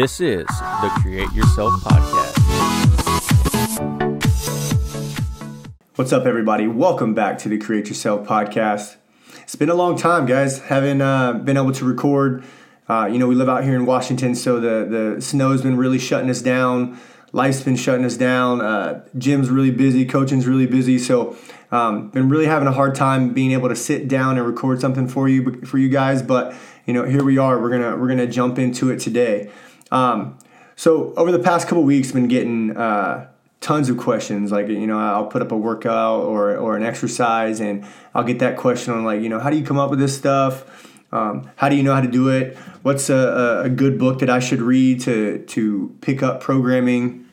This is the Create Yourself Podcast. What's up, everybody? Welcome back to the Create Yourself Podcast. It's been a long time, guys. Haven't uh, been able to record. Uh, you know, we live out here in Washington, so the, the snow's been really shutting us down. Life's been shutting us down. Uh, gym's really busy. Coaching's really busy. So, um, been really having a hard time being able to sit down and record something for you for you guys. But you know, here we are. We're gonna we're gonna jump into it today. Um, so over the past couple weeks, been getting uh, tons of questions. Like you know, I'll put up a workout or or an exercise, and I'll get that question on like you know, how do you come up with this stuff? Um, how do you know how to do it? What's a, a good book that I should read to to pick up programming?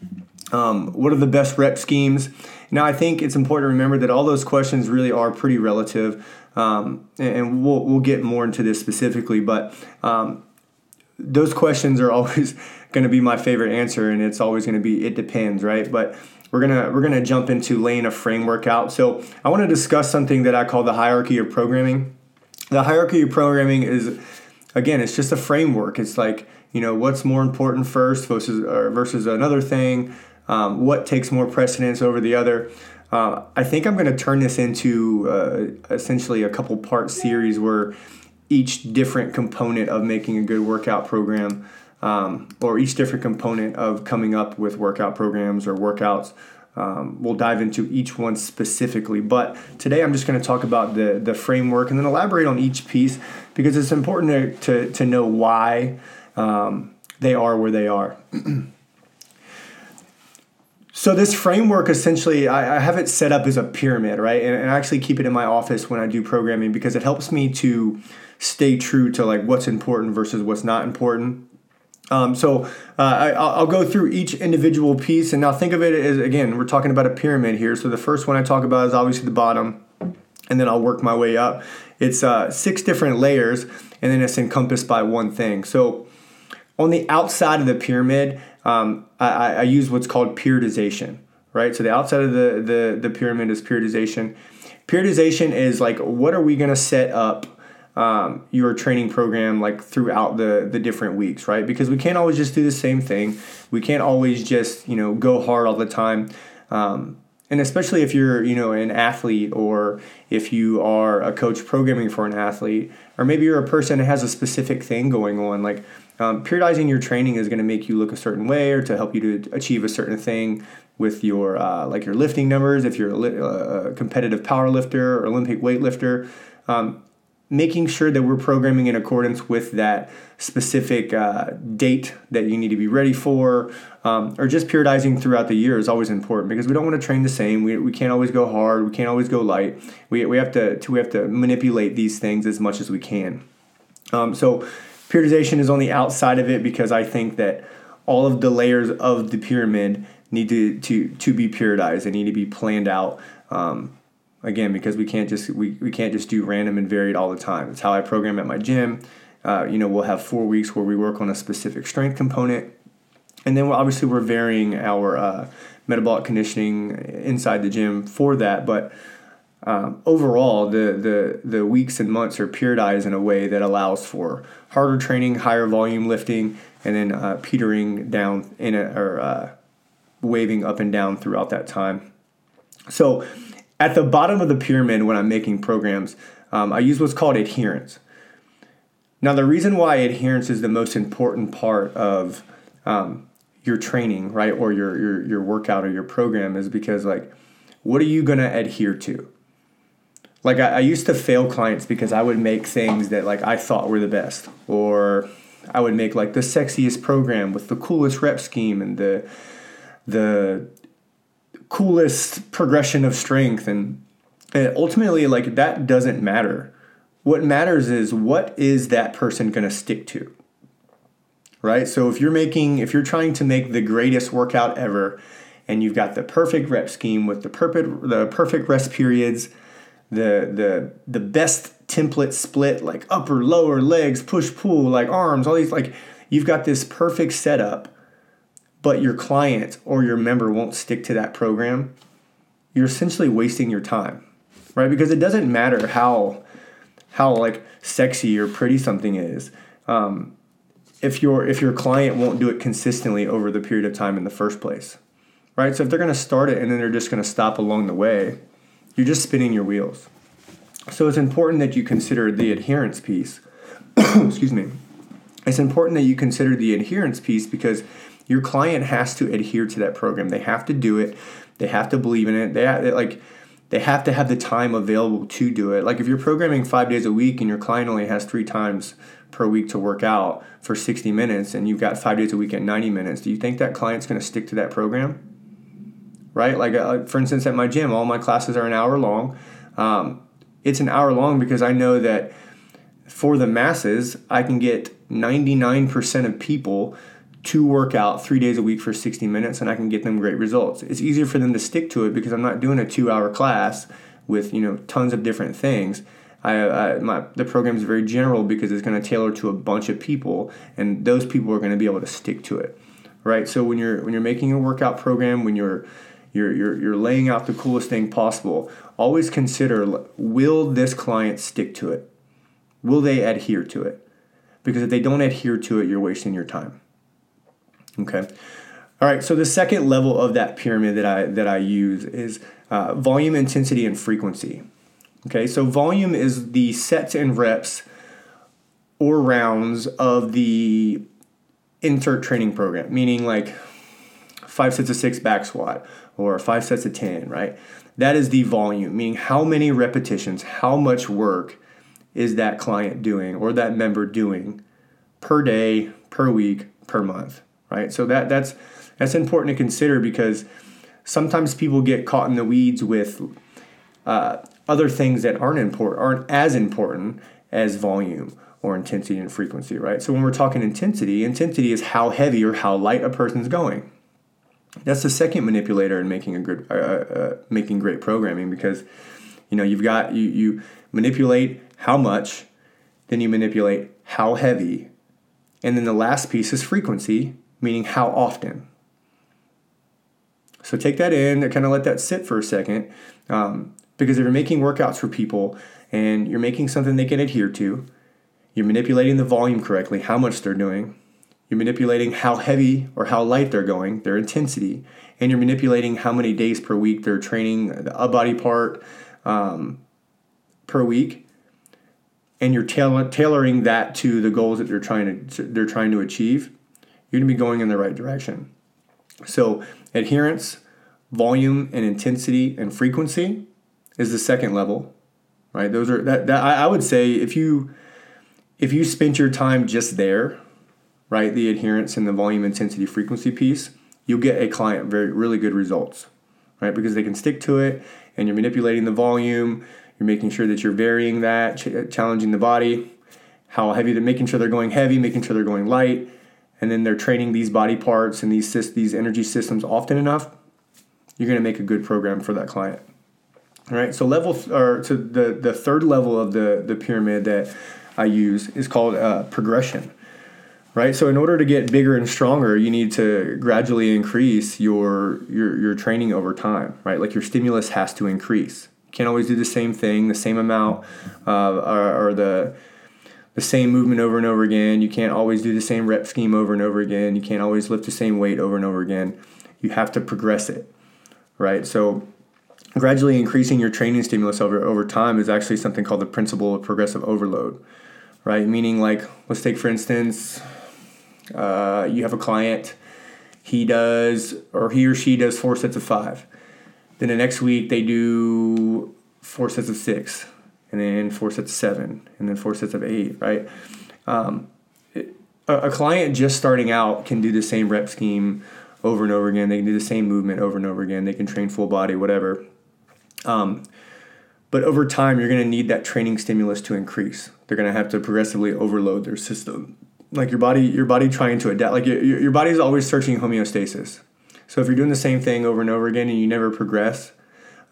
Um, what are the best rep schemes? Now, I think it's important to remember that all those questions really are pretty relative, um, and we'll, we'll get more into this specifically. But um, those questions are always going to be my favorite answer, and it's always going to be it depends, right? But we're gonna we're gonna jump into laying a framework out. So I want to discuss something that I call the hierarchy of programming. The hierarchy of programming is again, it's just a framework. It's like you know what's more important first versus versus another thing. Um, what takes more precedence over the other? Uh, I think I'm going to turn this into uh, essentially a couple part series where each different component of making a good workout program um, or each different component of coming up with workout programs or workouts. Um, we'll dive into each one specifically, but today I'm just going to talk about the the framework and then elaborate on each piece because it's important to to, to know why um, they are where they are. So this framework essentially, I, I, have it set up as a pyramid, right? And, and, I actually keep it in my office when I do programming because it helps me to stay true to like what's important versus what's not important. Um, so uh, I, will go through each individual piece, and now think of it as again, we're talking about a pyramid here. So the first one I talk about is obviously the bottom, and then I'll work my way up. It's uh, six different layers, and then it's encompassed by one thing. So on the outside of the pyramid, um, I, I, use what's called periodization, right? So the outside of the, the, the pyramid is periodization. Periodization is like, what are we going to set up um, your training program like throughout the, the different weeks, right? Because we can't always just do the same thing. We can't always just, you know, go hard all the time. Um, and especially if you're you know an athlete or if you are a coach programming for an athlete or maybe you're a person that has a specific thing going on like um, periodizing your training is going to make you look a certain way or to help you to achieve a certain thing with your uh, like your lifting numbers if you're a, li- a competitive power lifter or olympic weightlifter um, making sure that we're programming in accordance with that specific uh, date that you need to be ready for um, or just periodizing throughout the year is always important because we don't want to train the same we, we can't always go hard we can't always go light we, we have to, to we have to manipulate these things as much as we can um, so Periodization is on the outside of it because I think that all of the layers of the pyramid need to to to be periodized. They need to be planned out. Um, again, because we can't just we, we can't just do random and varied all the time. It's how I program at my gym. Uh, you know, we'll have four weeks where we work on a specific strength component, and then we're, obviously we're varying our uh, metabolic conditioning inside the gym for that. But um, overall, the, the, the weeks and months are periodized in a way that allows for harder training, higher volume lifting, and then uh, petering down in a, or uh, waving up and down throughout that time. So, at the bottom of the pyramid, when I'm making programs, um, I use what's called adherence. Now, the reason why adherence is the most important part of um, your training, right, or your, your your workout or your program is because like, what are you to adhere to? like I, I, used to fail clients because I would make things that like I thought were the best, or I would make like the sexiest program with the coolest rep scheme and the the coolest progression of strength, and, ultimately like that doesn't matter. What matters is what is that person going to stick to, right? So if you're making if you're trying to make the greatest workout ever, and you've got the perfect rep scheme with the perfect the perfect rest periods the the the best template split like upper lower legs push pull like arms all these like you've got this perfect setup but your client or your member won't stick to that program you're essentially wasting your time right? Because it doesn't matter how how like sexy or pretty something is um, if your if your client won't do it consistently over the period of time in the first place right? So if they're going to start it and then they're just going to stop along the way you're just spinning your wheels. So it's important that you consider the adherence piece. Excuse me. It's important that you consider the adherence piece because your client has to adhere to that program they have to do it they have to believe in it they, have, like they have to have the time available to do it like if you're programming five days a week and your client only has three times per week to work out for 60 minutes and you've got five days a week at 90 minutes, do you think that client's going to stick to that program? Right? Like, uh, for instance, at my gym, all my classes are an hour long. Um, it's an hour long because I know that for the masses, I can get 99% of people to work out three days a week for 60 minutes and I can get them great results. It's easier for them to stick to it because I'm not doing a two hour class with you know tons of different things. I, I, my, the program is very general because it's going to tailor to a bunch of people, and those people are going to be able to stick to it, right? So when you're when you're making a workout program, when you're you're, you're, you're laying out the coolest thing possible, always consider will this client stick to it? Will they adhere to it? Because if they don't adhere to it, you're wasting your time. Okay. All right. So the second level of that pyramid that I that I use is uh, volume, intensity, and frequency. Okay, so volume is the sets and reps or rounds of the insert training program, meaning like five sets of six back squat or five sets of 10, right? That is the volume, meaning how many repetitions, how much work is that client doing or that member doing per day, per week, per month, right? So that that's that's important to consider because sometimes people get caught in the weeds with uh, other things that aren't important aren't as important as volume or intensity and frequency, right? So when we're talking intensity, intensity is how heavy or how light a person's going. That's the second manipulator in making a good uh, uh, making great programming because you know you've got you you manipulate how much, then you manipulate how heavy, and then the last piece is frequency, meaning how often. So take that in, and kind of let that sit for a second. Um, because if you're making workouts for people and you're making something they can adhere to, you're manipulating the volume correctly, how much they're doing, you're manipulating how heavy or how light they're going, their intensity, and you're manipulating how many days per week they're training a body part um, per week, and you're tailor- tailoring that to the goals that they're trying to they're trying to achieve. You're going to be going in the right direction. So adherence, volume, and intensity and frequency is the second level, right? Those are that, that I, would say if you if you spent your time just there, right, the adherence and the volume intensity frequency piece, you'll get a client very really good results, right? Because they can stick to it, and you're manipulating the volume. You're making sure that you're varying that, ch- challenging the body, how heavy they're making sure they're going heavy, making sure they're going light, and then they're training these body parts and these these energy systems often enough. You're going to make a good program for that client. All right, so level th- or to the the third level of the the pyramid that I use is called uh, progression. Right, so in order to get bigger and stronger, you need to gradually increase your your your training over time. Right, like your stimulus has to increase. You can't always do the same thing, the same amount, uh, or, or the the same movement over and over again. You can't always do the same rep scheme over and over again. You can't always lift the same weight over and over again. You have to progress it, right? So gradually increasing your training stimulus over over time is actually something called the principle of progressive overload, right? Meaning, like, let's take for instance, uh, you have a client, he does or he or she does four sets of five. Then the next week they do four sets of six, and then four sets of seven, and then four sets of eight, right? Um, it, a, a client just starting out can do the same rep scheme over and over again. They can do the same movement over and over again. They can train full body, whatever. Um, but over time, you're going to need that training stimulus to increase. They're going to have to progressively overload their system. Like your body, your body trying to adapt. Like your, your body is always searching homeostasis. So if you're doing the same thing over and over again and you never progress,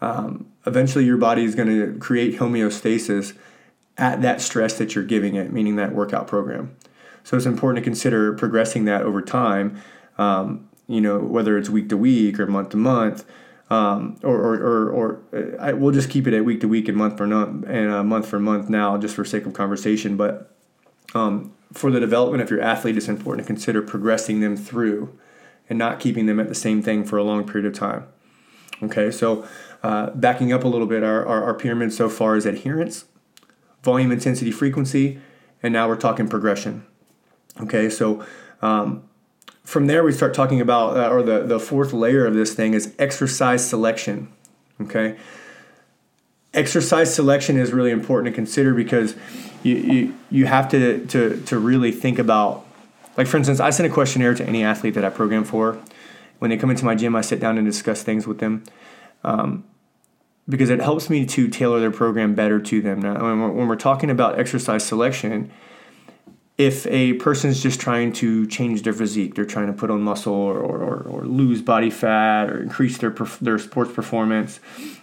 um, eventually your body is going to create homeostasis at that stress that you're giving it, meaning that workout program. So it's important to consider progressing that over time. Um, you know, whether it's week to week or month to month um, or, or, or, or uh, I, we'll just keep it at week to week and month for month and uh, month for month now, just for sake of conversation. But um, for the development of your athlete, it's important to consider progressing them through and not keeping them at the same thing for a long period of time. Okay, so uh, backing up a little bit, our, our, our pyramid so far is adherence, volume, intensity, frequency, and now we're talking progression. Okay, so um, from there we start talking about, uh, or the, the fourth layer of this thing is exercise selection. Okay, exercise selection is really important to consider because you, you, you have to, to, to really think about, like for instance, I send a questionnaire to any athlete that I program for. When they come into my gym, I sit down and discuss things with them. Um, because it helps me to tailor their program better to them. Now, when we're, when we're talking about exercise selection, if a person's just trying to change their physique, they're trying to put on muscle or, or, or lose body fat or increase their, their sports performance,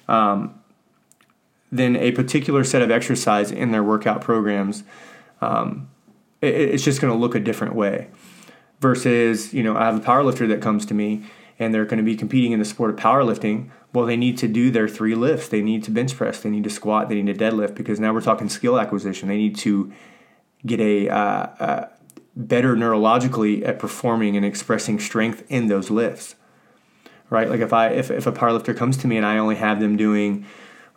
um, then a particular set of exercise in their workout programs, um, it, it's just going to look a different way. Versus, you know, I have a powerlifter that comes to me and they're going to be competing in the sport of powerlifting. Well, they need to do their three lifts. They need to bench press. They need to squat. They need to deadlift because now we're talking skill acquisition. They need to get a uh, uh, better neurologically at performing and expressing strength in those lifts. Right? Like if I if, if a powerlifter comes to me and I only have them doing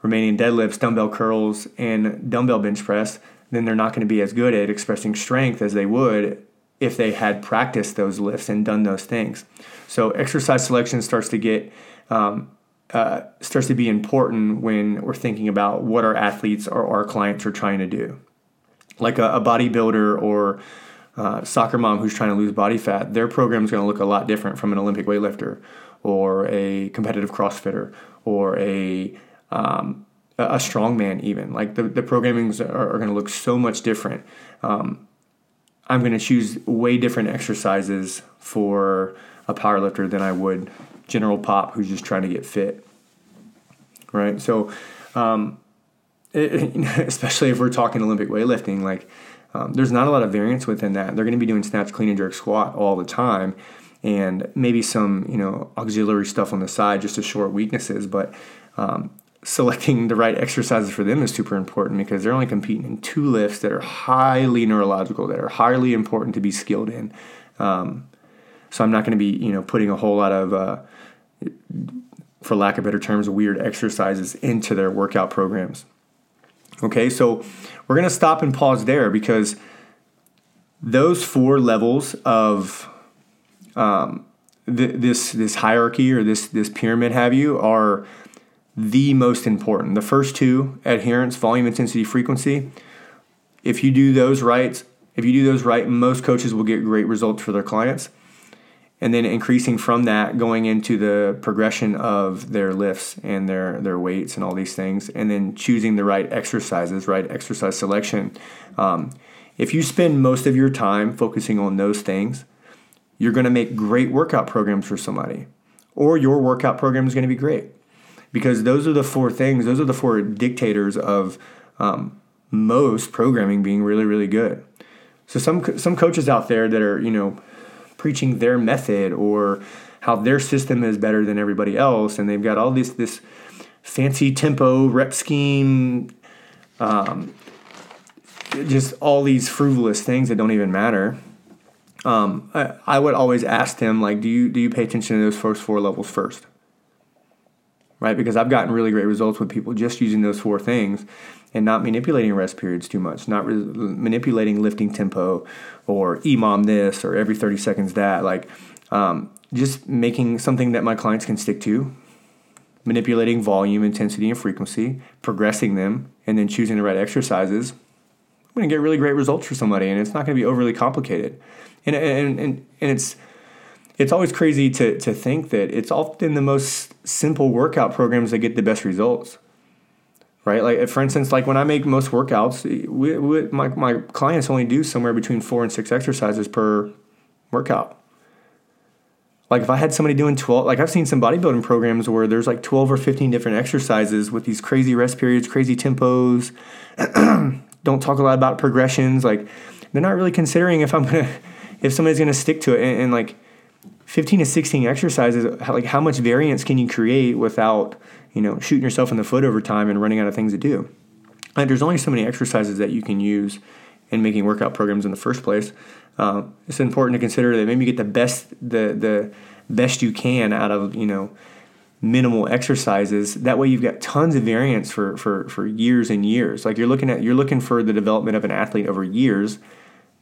Romanian deadlifts, dumbbell curls, and dumbbell bench press, then they're not going to be as good at expressing strength as they would if they had practiced those lifts and done those things. So exercise selection starts to get um, uh, starts to be important when we're thinking about what our athletes or our clients are trying to do. Like a, a bodybuilder or uh, soccer mom who's trying to lose body fat, their program is going to look a lot different from an Olympic weightlifter or a competitive CrossFitter or a um, a strongman even like the, the programmings are, are going to look so much different um, i'm going to choose way different exercises for a powerlifter than i would general pop who's just trying to get fit right? So um, it, especially if we're talking olympic weightlifting like um, there's not a lot of variance within that. They're going to be doing snatch clean and jerk squat all the time and maybe some you know auxiliary stuff on the side just to short weaknesses but um, selecting the right exercises for them is super important because they're only competing in two lifts that are highly neurological, that are highly important to be skilled in. Um, so I'm not going to be, you know, putting a whole lot of, uh, for lack of better terms, weird exercises into their workout programs. Okay, so we're going to stop and pause there because those four levels of um, th- this this hierarchy or this this pyramid have you are the most important. The first two, adherence, volume, intensity, frequency. If you do those right, if you do those right, most coaches will get great results for their clients. And then increasing from that, going into the progression of their lifts and their their weights and all these things, and then choosing the right exercises, right exercise selection. Um, if you spend most of your time focusing on those things, you're going to make great workout programs for somebody, or your workout program is going to be great because those are the four things, those are the four dictators of um, most programming being really, really good. So some some coaches out there that are you know preaching their method or how their system is better than everybody else, and they've got all this this fancy tempo rep scheme, um, just all these frivolous things that don't even matter. Um, I, I would always ask them like, do you do you pay attention to those first four levels first? Right? Because I've gotten really great results with people just using those four things and not manipulating rest periods too much, not re- manipulating lifting tempo or EMOM this or every 30 seconds that. Like, um, just making something that my clients can stick to, manipulating volume, intensity, and frequency, progressing them, and then choosing the right exercises. I'm going to get really great results for somebody, and it's not going to be overly complicated. And, and, and, and it's it's always crazy to, to think that it's often the most simple workout programs that get the best results right? Like for instance like when i make most workouts eh, we, we, my, my clients only do somewhere between four and six exercises per workout. Like if i had somebody doing 12 like i've seen some bodybuilding programs where there's like 12 or 15 different exercises with these crazy rest periods crazy tempos don't talk a lot about progressions like they're not really considering if i'm gonna if somebody's gonna stick to it. And, and like 15 to 16 exercises like how much variance can you create without you know shooting yourself in the foot over time and running out of things to do like there's only so many exercises that you can use in making workout programs in the first place. Uh, it's important to consider that maybe you get the best the the best you can out of you know minimal exercises. That way, you've got tons of variance for for for years and years. Like you're looking at you're looking for the development of an athlete over years,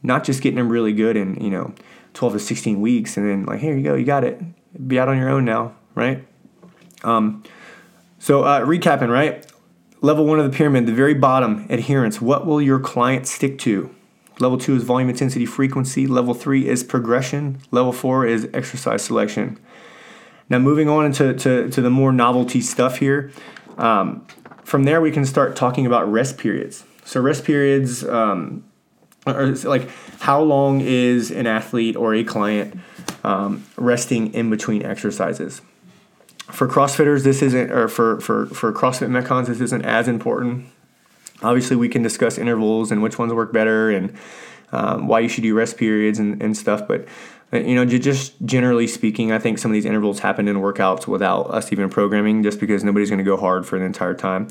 not just getting them really good in you know 12 to 16 weeks, and then like here you go, you got it. Be out on your own now, right? Um, so uh, recapping, right? Level one of the pyramid, the very bottom, adherence. What will your client stick to? Level two is volume, intensity, frequency. Level three is progression. Level four is exercise selection. Now, moving on into to, to the more novelty stuff here. Um, from there, we can start talking about rest periods. So, rest periods um, are like how long is an athlete or a client um, resting in between exercises? For CrossFitters, this isn't, or for, for, for CrossFit Metcons, this isn't as important. Obviously, we can discuss intervals and which ones work better and um, why you should do rest periods and, and stuff. But uh, you know, just generally speaking, I think some of these intervals happen in workouts without us even programming, just because nobody's going to go hard for the entire time.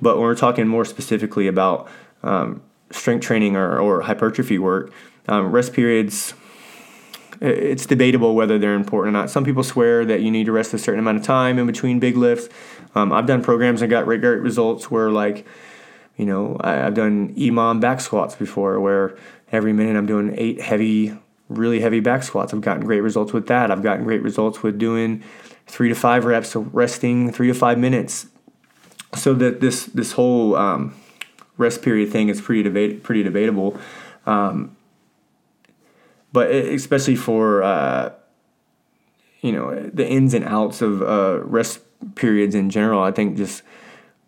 But when we're talking more specifically about um, strength training or, or hypertrophy work, um, rest periods, it's debatable whether they're important or not. Some people swear that you need to rest a certain amount of time in between big lifts. Um, I've done programs and got great, great results where, like, you know, I, have done EMOM back squats before where every minute I'm doing eight heavy, really heavy back squats. I've gotten great results with that. I've gotten great results with doing three to five reps, so resting three to five minutes. So that this this whole um, rest period thing is pretty debate pretty debatable, um, but especially for uh, you know the ins and outs of uh, rest periods in general, I think just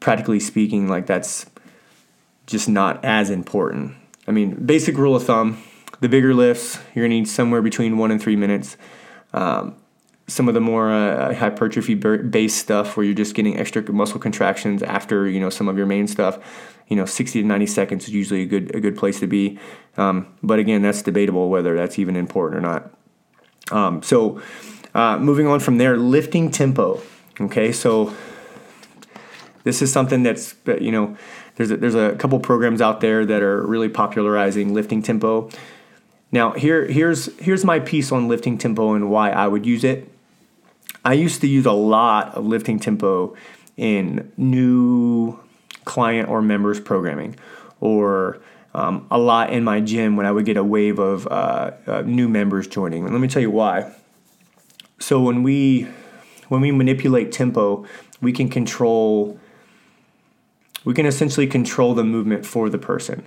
practically speaking, like that's just not as important. I mean, basic rule of thumb: the bigger lifts, you're gonna need somewhere between one and three minutes. Um, some of the more uh, hypertrophy based stuff, where you're just getting extra muscle contractions after you know some of your main stuff, you know, 60 to 90 seconds is usually a good a good place to be. Um, but again, that's debatable whether that's even important or not. Um, so, uh, moving on from there, lifting tempo. Okay, so this is something that's you know there's a, there's a couple programs out there that are really popularizing lifting tempo. Now here here's here's my piece on lifting tempo and why I would use it. I used to use a lot of lifting tempo in new client or members programming, or um, a lot in my gym when I would get a wave of uh, uh, new members joining. And let me tell you why. So when we when we manipulate tempo, we can control we can essentially control the movement for the person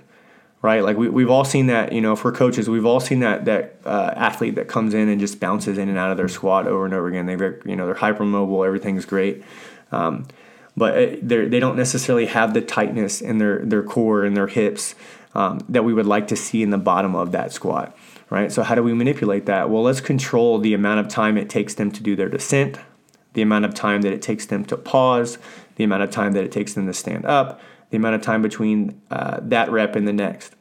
right? Like we, we've all seen that you know for coaches we've all seen that that uh, athlete that comes in and just bounces in and out of their squat over and over again. They you know they're hypermobile everything's great. Um, but they they don't necessarily have the tightness in their their core and their hips um, that we would like to see in the bottom of that squat right? So how do we manipulate that? Well let's control the amount of time it takes them to do their descent the amount of time that it takes them to pause the amount of time that it takes them to stand up, the amount of time between uh, that rep and the next.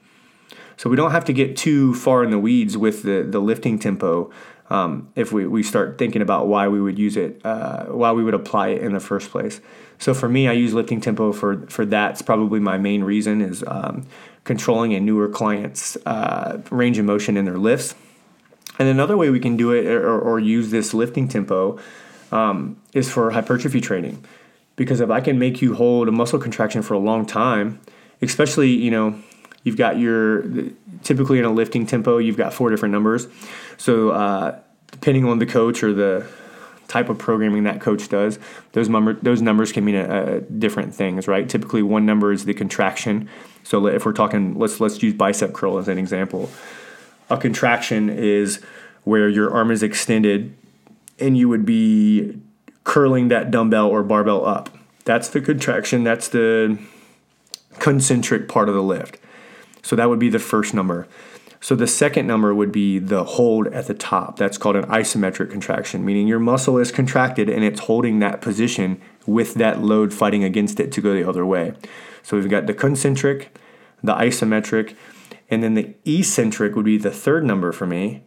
So we don't have to get too far in the weeds with the, the lifting tempo um, if we, we start thinking about why we would use it, uh, why we would apply it in the first place. So for me, I use lifting tempo for, for that. It's probably my main reason is um, controlling a newer client's uh, range of motion in their lifts. And another way we can do it or, or use this lifting tempo um, is for hypertrophy training because if I can make you hold a muscle contraction for a long time, especially you know you've got your typically in a lifting tempo you've got four different numbers, so uh, depending on the coach or the type of programming that coach does, those number those numbers can mean a, a different things, right? Typically, one number is the contraction. So if we're talking, let's let's use bicep curl as an example. A contraction is where your arm is extended and you would be curling that dumbbell or barbell up. That's the contraction, that's the concentric part of the lift. So that would be the first number. So the second number would be the hold at the top. That's called an isometric contraction, meaning your muscle is contracted and it's holding that position with that load fighting against it to go the other way. So we've got the concentric, the isometric, and then the eccentric would be the third number for me,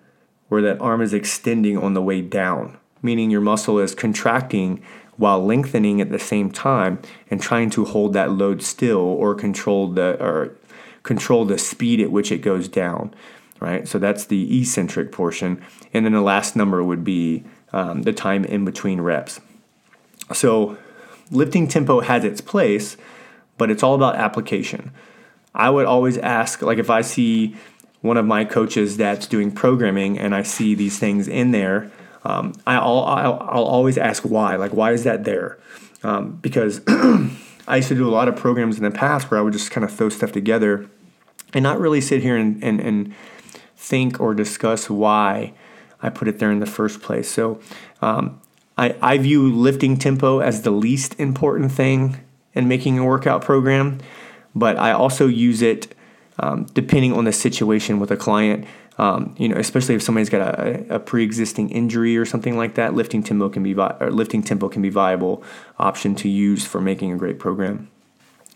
where that arm is extending on the way down meaning your muscle is contracting while lengthening at the same time and trying to hold that load still or control the or control the speed at which it goes down, right? So that's the eccentric portion. And then the last number would be um, the time in between reps. So lifting tempo has its place, but it's all about application. I would always ask, like, if I see one of my coaches that's doing programming and I see these things in there, um, I'll, I'll, I'll, always ask why. Like, why is that there? Um, because I used to do a lot of programs in the past where I would just kind of throw stuff together and not really sit here and, and, and think or discuss why I put it there in the first place. So um, I, I view lifting tempo as the least important thing in making a workout program, but I also use it um, depending on the situation with a client. Um, you know, especially if somebody's got a, a, pre-existing injury or something like that, lifting tempo can be vi- or lifting tempo can be viable option to use for making a great program.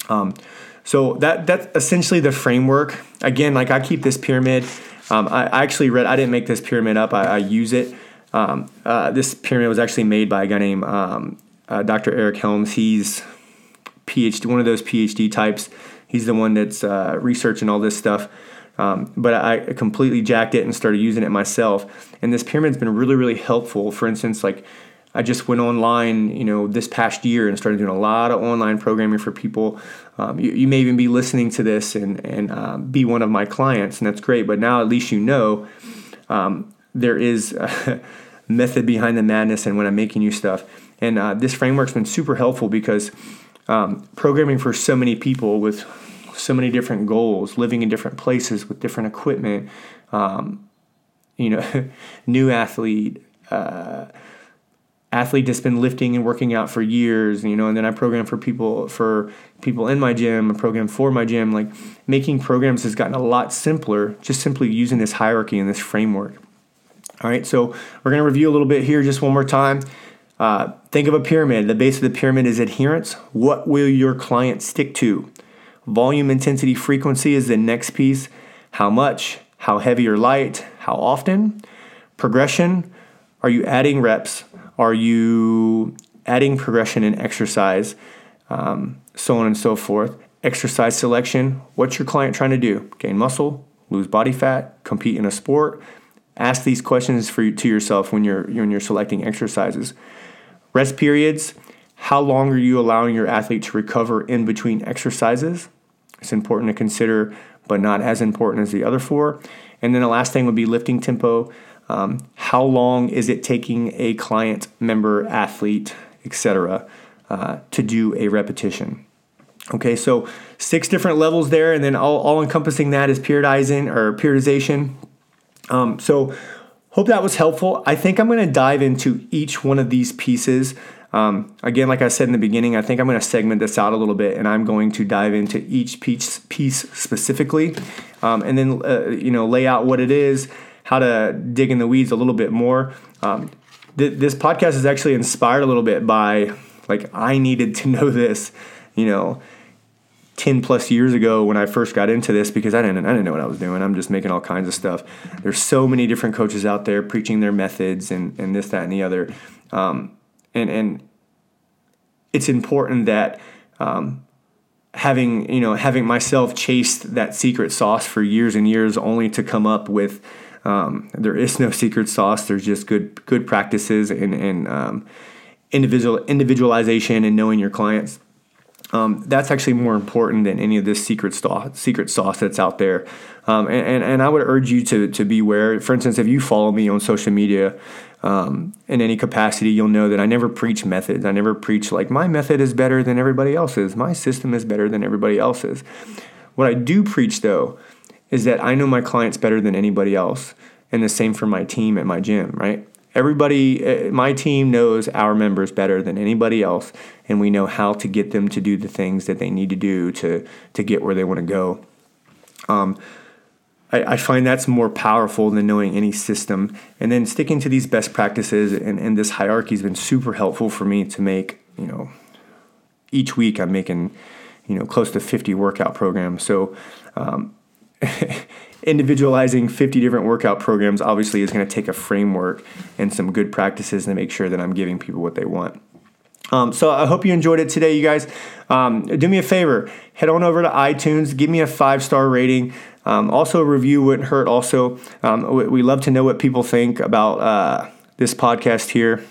Um, so that that's essentially the framework. Again, like I keep this pyramid. Um, I, I, actually read. I didn't make this pyramid up. I, I use it. Um, uh, this pyramid was actually made by a guy named um, uh, Dr. Eric Helms. He's PhD, one of those PhD types. He's the one that's uh, researching all this stuff. Um, but I completely jacked it and started using it myself. And this pyramid's been really, really helpful. For instance, like I just went online, you know, this past year and started doing a lot of online programming for people. Um, you, you, may even be listening to this and, and uh, be one of my clients, and that's great. But now at least you know um, there is a method behind the madness and when I'm making you stuff. And uh, this framework's been super helpful because um, programming for so many people with so many different goals, living in different places with different equipment. Um, you know, new athlete, uh, athlete that's been lifting and working out for years. You know, and then I program for people for people in my gym, a program for my gym. Like making programs has gotten a lot simpler just simply using this hierarchy and this framework. All right, so we're going to review a little bit here just one more time. Uh, think of a pyramid. The base of the pyramid is adherence. What will your client stick to? Volume, intensity, frequency is the next piece. How much? How heavy or light? How often? Progression. Are you adding reps? Are you adding progression in exercise? Um, so on and so forth. Exercise selection. What's your client trying to do? Gain muscle, lose body fat, compete in a sport. Ask these questions for you, to yourself when you're when you're selecting exercises. Rest periods. How long are you allowing your athlete to recover in between exercises? It's important to consider, but not as important as the other four. And then the last thing would be lifting tempo. Um, how long is it taking a client, member, athlete, etc., uh, to do a repetition? Okay, so six different levels there, and then all, all encompassing that is periodizing or periodization. Um, so, hope that was helpful. I think I'm going to dive into each one of these pieces um, again, like I said in the beginning, I think I'm going to segment this out a little bit, and I'm going to dive into each piece, piece specifically, um, and then uh, you know lay out what it is, how to dig in the weeds a little bit more. Um, th- this podcast is actually inspired a little bit by like I needed to know this, you know. 10 plus years ago when I first got into this because I didn't I didn't know what I was doing. I'm just making all kinds of stuff. There's so many different coaches out there preaching their methods and, and this, that, and the other. Um, and and it's important that um, having you know having myself chased that secret sauce for years and years only to come up with um, there is no secret sauce there's just good good practices and, and um, individual individualization and knowing your clients um, that's actually more important than any of this secret sauce secret sauce that's out there um, and, and, and I would urge you to to beware for instance if you follow me on social media um, in any capacity, you'll know that I never preach methods. I never preach like my method is better than everybody else's. My system is better than everybody else's. What I do preach though is that I know my clients better than anybody else, and the same for my team at my gym, right? Everybody, eh, my team knows our members better than anybody else, and we know how to get them to do the things that they need to do to to get where they want to go. Um, I, I, find that's more powerful than knowing any system. And then sticking to these best practices and, and this hierarchy has been super helpful for me to make, you know, each week I'm making, you know, close to 50 workout programs. So, um, individualizing 50 different workout programs obviously is going to take a framework and some good practices to make sure that I'm giving people what they want. Um, so I hope you enjoyed it today, you guys. Um, do me a favor, head on over to iTunes, give me a five star rating. Um, also, a review wouldn't hurt. Also, um, we, we, love to know what people think about uh, this podcast here.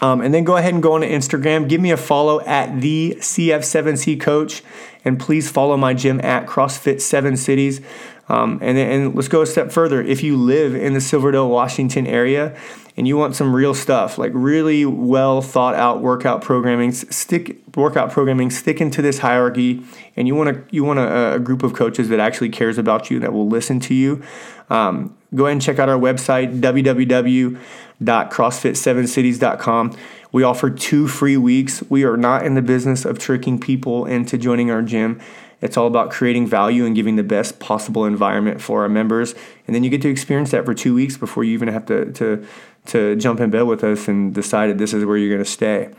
Um, and then go ahead and go on to Instagram. Give me a follow at the CF7C Coach, and please follow my gym at CrossFit Seven Cities. Um, and, and let's go a step further. If you live in the Silverdale, Washington area, and you want some real stuff, like really well thought out workout programming, stick workout programming, stick into this hierarchy, and you want a you want a, a group of coaches that actually cares about you, that will listen to you. Um, go ahead and check out our website www.crossfit7cities.com. We offer two free weeks. We are not in the business of tricking people into joining our gym. It's all about creating value and giving the best possible environment for our members. And then you get to experience that for two weeks before you even have to to to jump in bed with us and decide that this is where you're going to stay.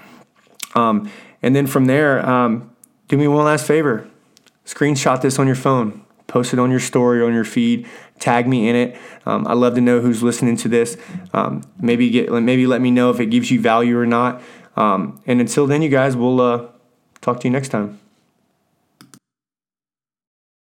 Um, and then from there, um, do me one last favor: screenshot this on your phone, post it on your story on your feed, tag me in it. Um, I love to know who's listening to this. Um, maybe get maybe let me know if it gives you value or not. Um, and until then, you guys, we'll uh, talk to you next time.